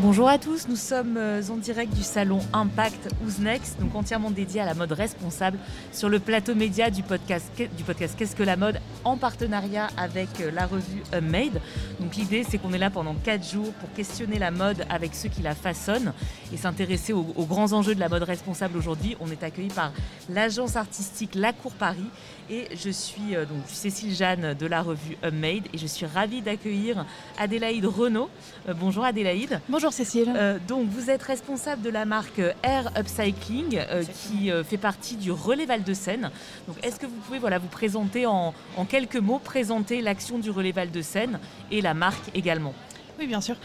Bonjour à tous, nous sommes euh, en direct du salon Impact Next, donc entièrement dédié à la mode responsable sur le plateau média du podcast, du podcast Qu'est-ce que la mode en partenariat avec euh, la revue Made. Donc l'idée c'est qu'on est là pendant 4 jours pour questionner la mode avec ceux qui la façonnent et s'intéresser aux, grands enjeux de la mode responsable aujourd'hui. On est accueilli par l'agence artistique La Cour Paris et je suis euh, donc Cécile Jeanne de la revue Made et je suis ravie d'accueillir Adélaïde Renaud. bonjour Adélaïde. Bonjour Cécile. Euh, donc vous êtes responsable de la marque Air Upcycling euh, qui euh, fait partie du Relais Val de Seine. Donc est-ce que vous pouvez voilà, vous présenter en, en quelques mots, présenter l'action du Relais Val de Seine et la marque également? Oui, bien sûr.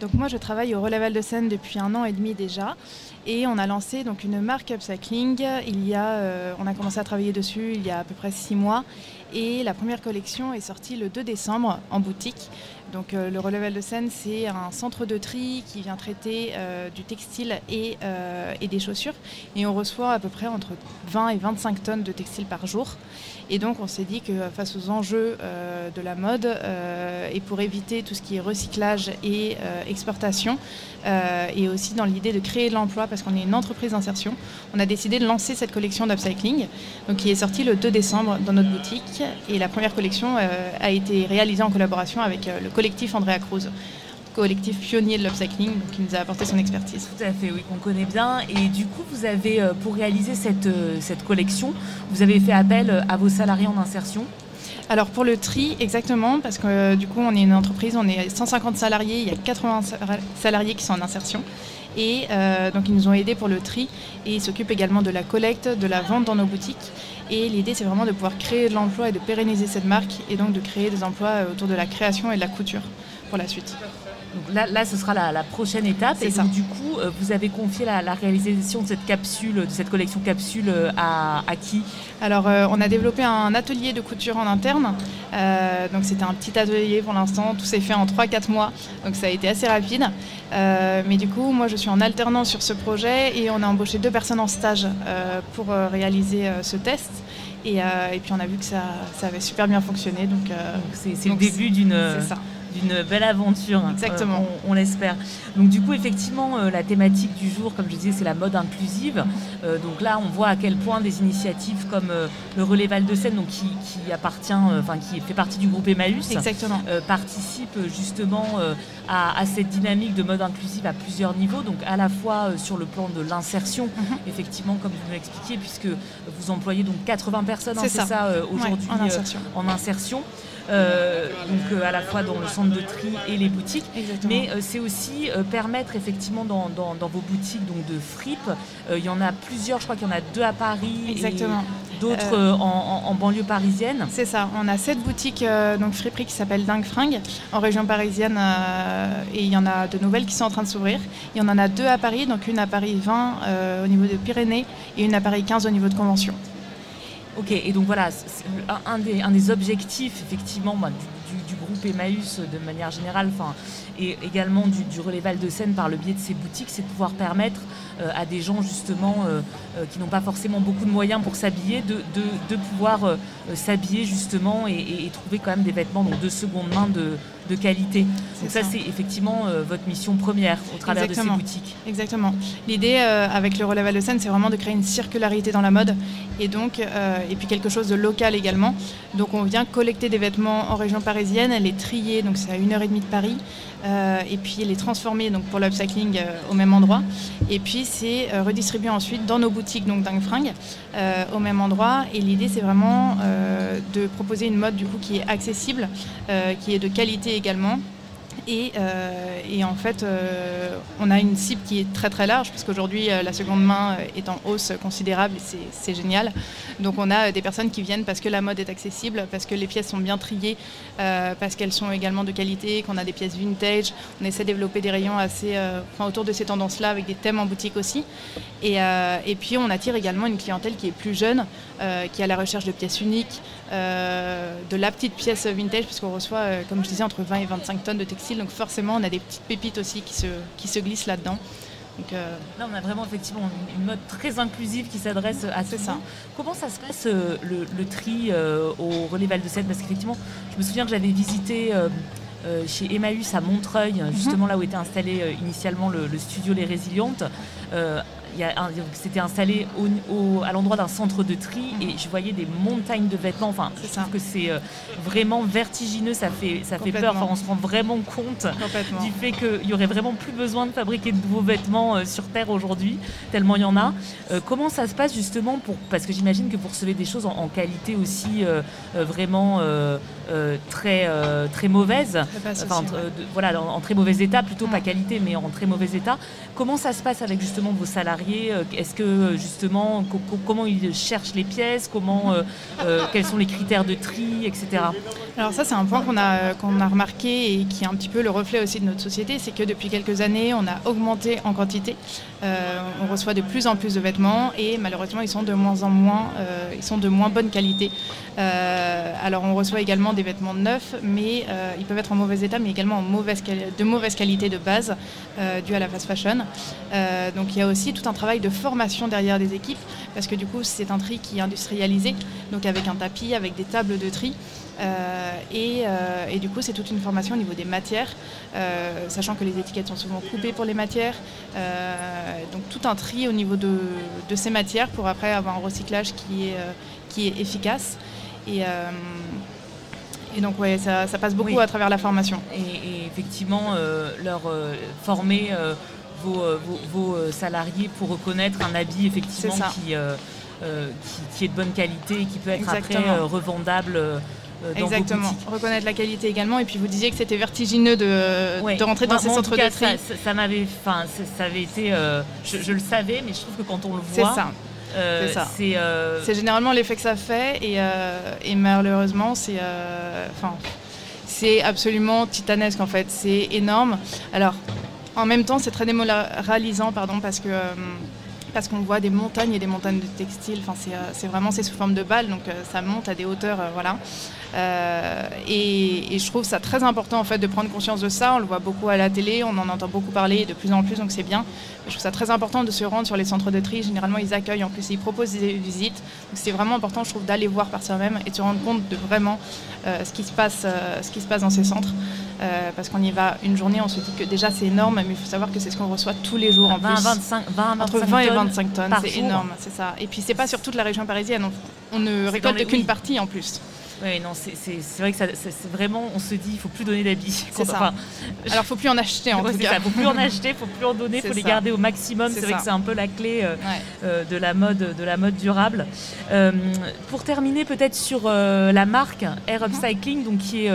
donc moi, je travaille au Relais Val de Seine depuis un an et demi déjà. Et on a lancé donc une marque upcycling. Il y a, on a commencé à travailler dessus il y a à peu près six mois. Et la première collection est sortie le 2 décembre en boutique. Donc euh, le Relevel de Seine, c'est un centre de tri qui vient traiter euh, du textile et, euh, et, des chaussures. Et on reçoit à peu près entre 20 et 25 tonnes de textile par jour. Et donc on s'est dit que face aux enjeux de la mode et pour éviter tout ce qui est recyclage et exportation, et aussi dans l'idée de créer de l'emploi parce qu'on est une entreprise d'insertion, on a décidé de lancer cette collection d'upcycling donc qui est sortie le 2 décembre dans notre boutique. Et la première collection a été réalisée en collaboration avec le collectif Andrea Cruz collectif pionnier de l'upcycling, qui nous a apporté son expertise. Tout à fait, oui, qu'on connaît bien. Et du coup, vous avez, euh, pour réaliser cette, euh, cette collection, vous avez fait appel euh, à vos salariés en insertion alors pour le tri, exactement, parce que du coup on est une entreprise, on est 150 salariés, il y a 80 salariés qui sont en insertion. Et donc ils nous ont aidés pour le tri et ils s'occupent également de la collecte, de la vente dans nos boutiques. Et l'idée, c'est vraiment de pouvoir créer de l'emploi et de pérenniser cette marque et donc de créer des emplois euh, autour de la création et de la couture pour la suite. Donc là, là, ce sera la, prochaine étape. Et donc, du coup, euh, vous avez confié la, réalisation de cette capsule, de cette collection capsule euh, à, qui? Alors, on a développé un atelier de couture en interne. donc, c'était un petit atelier pour l'instant. Tout s'est fait en 3-4 mois. Donc, ça a été assez rapide. mais du coup, moi, je suis en alternance sur ce projet et on a embauché deux personnes en stage pour réaliser ce test. Et, puis on a vu que ça, avait super bien fonctionné. Donc, c'est le début d'une d'une belle aventure. Exactement. on, l'espère. Donc du coup, effectivement, euh, la thématique du jour, comme je disais, c'est la mode inclusive. Euh, donc là, on voit à quel point des initiatives comme euh, le Relais Val de Seine, donc qui, appartient, enfin qui fait partie du groupe Emmaüs, Exactement. participent justement à, cette dynamique de mode inclusive à plusieurs niveaux. Donc à la fois sur le plan de l'insertion, mhm. effectivement, comme vous l'expliquiez, puisque vous employez donc 80 personnes, hein, c'est ça, aujourd'hui en insertion. Euh, donc euh, à la fois dans le centre de tri et les boutiques. Mais euh, c'est aussi permettre effectivement dans, vos boutiques donc de fripe. il y en a plusieurs, je crois qu'il y en a deux à Paris. Exactement. D'autres en, banlieue parisienne. C'est ça. On a sept boutiques donc friperies qui s'appellent Dingue Fringue en région parisienne et il y en a de nouvelles qui sont en train de s'ouvrir. Il y en a deux à Paris, donc une à Paris 20 au niveau de Pyrénées et une à Paris 15 au niveau de Convention. Ok, et donc voilà, un, des, un des objectifs effectivement bah, du, groupe Emmaüs de manière générale, et également du, du relais Val de Seine par le biais de ces boutiques, c'est de pouvoir permettre euh, à des gens justement euh, euh, qui n'ont pas forcément beaucoup de moyens pour s'habiller, de, de, pouvoir s'habiller justement et, trouver quand même des vêtements donc, de seconde main de, de qualité. Donc ça, c'est effectivement votre mission première au travers de ces boutiques. Exactement. L'idée avec le relais Val de Seine, c'est vraiment de créer une circularité dans la mode et donc et puis quelque chose de local également. Donc on vient collecter des vêtements en région parisienne, les trier, donc c'est à une heure et demie de Paris, et puis les transformer donc pour l'upcycling au même endroit. Et puis c'est euh, redistribué ensuite dans nos boutiques, donc euh, au même endroit. Et l'idée, c'est vraiment euh, de proposer une mode du coup qui est accessible, qui est de qualité également euh, et, en fait, euh, on a une cible qui est très très large, parce qu'aujourd'hui, euh, la seconde main est en hausse considérable et c'est génial. Donc on a des personnes qui viennent parce que la mode est accessible, parce que les pièces sont bien triées, parce qu'elles sont également de qualité, qu'on a des pièces vintage. On essaie de développer des rayons assez autour de ces tendances-là, avec des thèmes en boutique aussi. Et, et, puis on attire également une clientèle qui est plus jeune, qui est à la recherche de pièces uniques, de la petite pièce vintage, puisqu'on reçoit, comme je disais, entre 20 et 25 tonnes de textiles donc forcément on a des petites pépites aussi qui se, qui se glissent là-dedans. Donc, euh, Là, on a vraiment effectivement une mode très inclusive qui s'adresse à tout ça. Comment ça se passe euh, le, tri euh, au relais Val de Seine? Parce qu'effectivement, je me souviens que j'avais visité chez Emmaüs à Montreuil, mhm. justement là où était installé initialement le, studio Les Résilientes c'était installé au, à l'endroit d'un centre de tri et je voyais des montagnes de vêtements. Enfin, je trouve que c'est euh, vraiment vertigineux, ça fait, ça fait peur. Enfin, on se rend vraiment compte du fait qu'il n'y aurait vraiment plus besoin de fabriquer de nouveaux vêtements euh, sur Terre aujourd'hui, tellement il y en a. Euh, comment ça se passe justement pour, Parce que j'imagine que vous recevez des choses en, qualité aussi vraiment très, très mauvaise. Enfin, voilà, en, très mauvais état, plutôt pas qualité, mais en très mauvais état. Comment ça se passe avec justement vos salariés euh, est-ce que euh, justement, comment ils cherchent les pièces, comment, euh, quels sont les critères de tri, etc. Alors ça, c'est un point qu'on a, qu'on a remarqué et qui est un petit peu le reflet aussi de notre société, c'est que depuis quelques années, on a augmenté en quantité. on reçoit de plus en plus de vêtements et malheureusement, ils sont de moins en moins, ils sont de moins bonne qualité. alors on reçoit également des vêtements neufs, mais ils peuvent être en mauvais état, mais également en mauvaise, de mauvaise qualité de base, dû à la fast fashion. donc il y a aussi tout un travail de formation derrière des équipes, parce que du coup, c'est un tri qui est industrialisé, donc avec un tapis, avec des tables de tri. Euh, euh, et, du coup, c'est toute une formation au niveau des matières, euh, sachant que les étiquettes sont souvent coupées pour les matières. donc tout un tri au niveau de, ces matières pour après avoir un recyclage qui est, qui est efficace. Et, et donc, ouais, ça, passe beaucoup à travers la formation. Et, effectivement, leur former vos, vos, euh, salariés pour reconnaître un habit effectivement euh, euh, qui, qui, est de bonne qualité et qui peut être après revendable. Dans Exactement, reconnaître la qualité également. Et puis vous disiez que c'était vertigineux de, de, rentrer dans ces centres de tri. Ça, ça m'avait, enfin, ça avait été, je, le savais, mais je trouve que quand on le voit, c'est ça. c'est généralement l'effet que ça fait et, et malheureusement c'est enfin c'est absolument titanesque en fait c'est énorme alors en même temps, c'est très démoralisant, pardon, parce que euh, parce qu'on voit des montagnes et des montagnes de textiles. Enfin, c'est, euh, vraiment sous forme de balles, donc euh, ça monte à des hauteurs, voilà. Et, je trouve ça très important en fait de prendre conscience de ça. On le voit beaucoup à la télé, on en entend beaucoup parler de plus en plus, donc c'est bien. je trouve ça très important de se rendre sur les centres de tri. Généralement, ils accueillent, en plus, ils proposent des visites. Donc c'est vraiment important, je trouve, d'aller voir par soi-même et de se rendre compte de vraiment ce qui se passe, ce qui se passe dans ces centres. Euh, parce qu'on y va une journée, on se dit que déjà c'est énorme, mais il faut savoir que c'est ce qu'on reçoit tous les jours en 20, plus. 25, 20, Entre 20 et 25 tonnes, c'est énorme, c'est ça. Et puis c'est pas sur toute la région parisienne, on, ne récolte qu'une partie en plus. Oui, non, c'est vrai que c'est vraiment, on se dit, il faut plus donner d'habits. C'est ça. Alors, il faut plus en acheter en tout cas. Il faut plus en acheter, il faut plus en donner, il faut les garder au maximum. C'est vrai que c'est un peu la clé euh, euh, de la mode, de la mode durable. Euh, pour terminer, peut-être sur la marque Air Upcycling, donc qui est,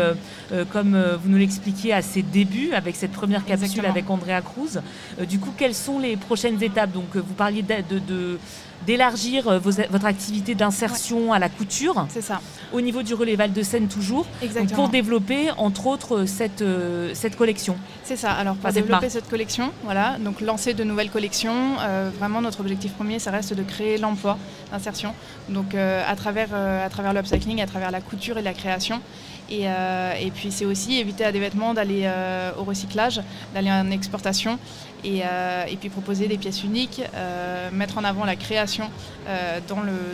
comme vous nous l'expliquiez, à ses débuts avec cette première capsule avec Andrea Cruz. du coup, quelles sont les prochaines étapes? Donc, vous parliez de, de d'élargir votre activité d'insertion à la couture. C'est ça. Au niveau du relais Val-de-Seine toujours. Exactement. pour développer, entre autres, cette, euh, cette collection. C'est ça. Alors, pour développer cette, collection, voilà, donc lancer de nouvelles collections, euh, vraiment notre objectif premier, ça reste de créer l'emploi, l'insertion. Donc, à travers, à travers l'upcycling, à travers la couture et la création. Et, et, puis c'est aussi éviter à des vêtements d'aller au recyclage, d'aller en exportation euh, et, puis proposer des pièces uniques, euh, mettre en avant la création euh,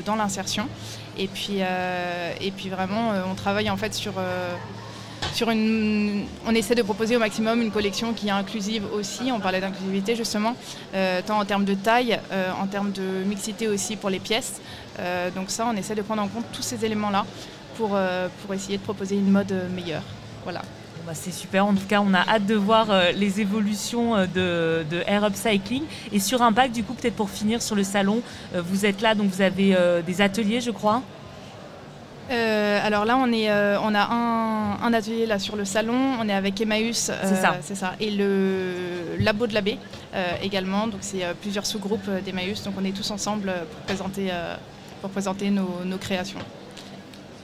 dans l'insertion. et, puis, vraiment, on travaille en fait sur une, on essaie de proposer au maximum une collection qui est inclusive aussi. On parlait d'inclusivité justement, tant en termes de taille, en termes de mixité aussi pour les pièces. donc ça, on essaie de prendre en compte tous ces éléments-là pour, pour essayer de proposer une mode meilleure. Voilà. Bah, c'est super. En tout cas, on a hâte de voir euh, les évolutions euh, de, Air Upcycling. Et sur Impact, du coup, peut-être pour finir sur le salon, euh, vous êtes là, donc vous avez des ateliers, je crois. alors là, on, est, on a un, atelier là sur le salon. On est avec Emmaüs, c'est ça. ça, et le Labo de l'abbé également. Donc c'est plusieurs sous-groupes d'Emmaüs. Donc on est tous ensemble pour présenter, pour présenter nos créations.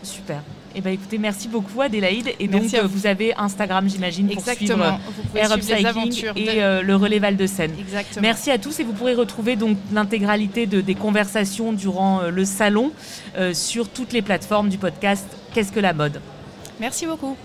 Super. Eh ben, écoutez, merci beaucoup Adélaïde. Et donc, euh, vous. avez Instagram, j'imagine, pour suivre euh, Air Upcycling et euh, le relais Val de Seine. Exactement. Merci à tous et vous pourrez retrouver donc l'intégralité de, des conversations durant le salon sur toutes les plateformes du podcast Qu'est-ce que la mode? Merci beaucoup.